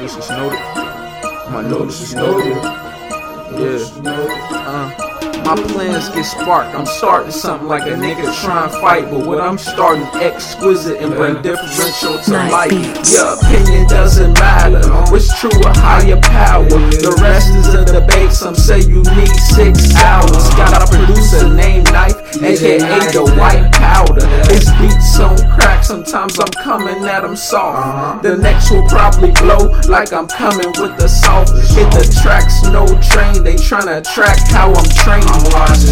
notice is noted. My notice is noted. Yeah. Uh. My plans get sparked. I'm starting something like a nigga trying to fight, but what I'm starting exquisite and bring differential to Nice life. beats. Your opinion doesn't matter. What's true or higher power? The rest is a debate. Some say you need six hours. Gotta produce a name knife, aka the Sometimes I'm coming at them soft. The next will probably blow like I'm coming with the soft. Hit the tracks, no train. They tryna track how I'm trained.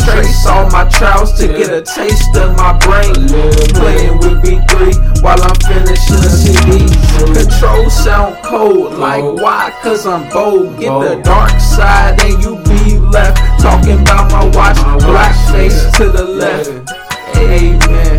Trace all my trials to get a taste of my brain. Playing with B3 while I'm finishing a CD. Control sound cold, like why? Cause I'm bold. Get the dark side and you be left. Talking about my watch, black face to the left. Amen.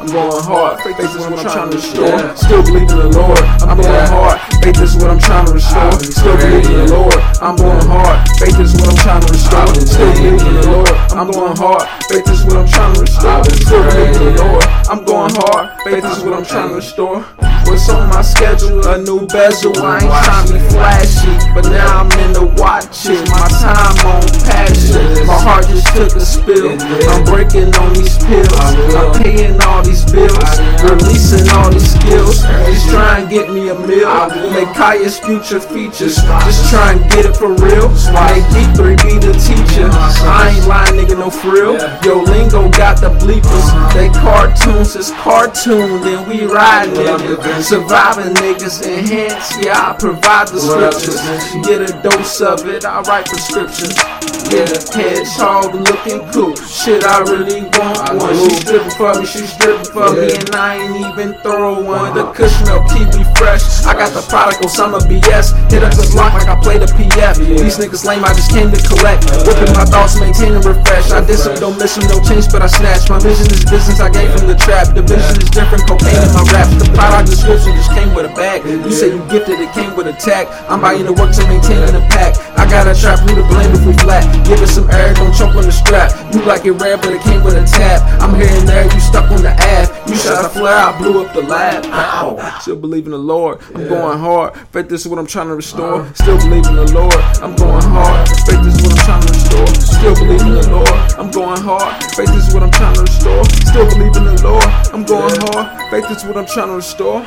I'm going hard. Faith is what I'm trying to restore. Still believe in the Lord. I'm going hard. Faith is what I'm trying to restore. Still believe in the Lord. I'm going hard. Faith is what I'm trying to restore. Still believe in the Lord. I'm going hard. Faith is what I'm trying to restore. Still believe in the Lord. I'm going hard. Faith is what I'm trying to restore. What's on my schedule? A new bezel. I ain't trying to be flashy, but now I'm in the watches. My time heart just took a spill. I'm breaking on these pills. I'm paying all these bills. Releasing all these skills. Just try and get me a meal. Make Kaya's future features. Just try and get it for real. Make no frill. Yo, Lingo got the bleepers. They cartoons, it's cartoon. Then we riding it. Surviving niggas enhance. Yeah, I provide the scriptures. Get a dose of it. I write prescriptions. Yeah, hedgehog looking cool. Shit, I really want I one. She stripping for me, she stripping for me, and I ain't even throw one. The cushion up keep me fresh. I got the prodigal summer BS. Hit up the block like I play the PF. These niggas lame, I just came to collect. Whipping my thoughts, maintain and refresh. I diss them, don't miss them, no change, but I snatch. My vision is business, I gave from the trap. The vision is different, cocaine in my raps. The product description just came with a bag. You say you gifted, it came with a tag. I'm buying the work to maintain in the pack. I got a trap, who to blame if we flat. Give it some air, don't choke on the strap. You like it rare, but it came with a tap. I'm here and there, you stuck on the ass. You shot a flare, I blew up the lab. Ow. Still believe in the Lord, I'm going hard. Faith, this is what I'm trying to restore. Still believe in the Lord, I'm going hard. Faith, this is what I'm trying to restore. Still believe in the Lord, I'm going hard. Faith, is what I'm trying to restore. Still believe in the Lord, I'm going hard. Faith, is what I'm trying to restore.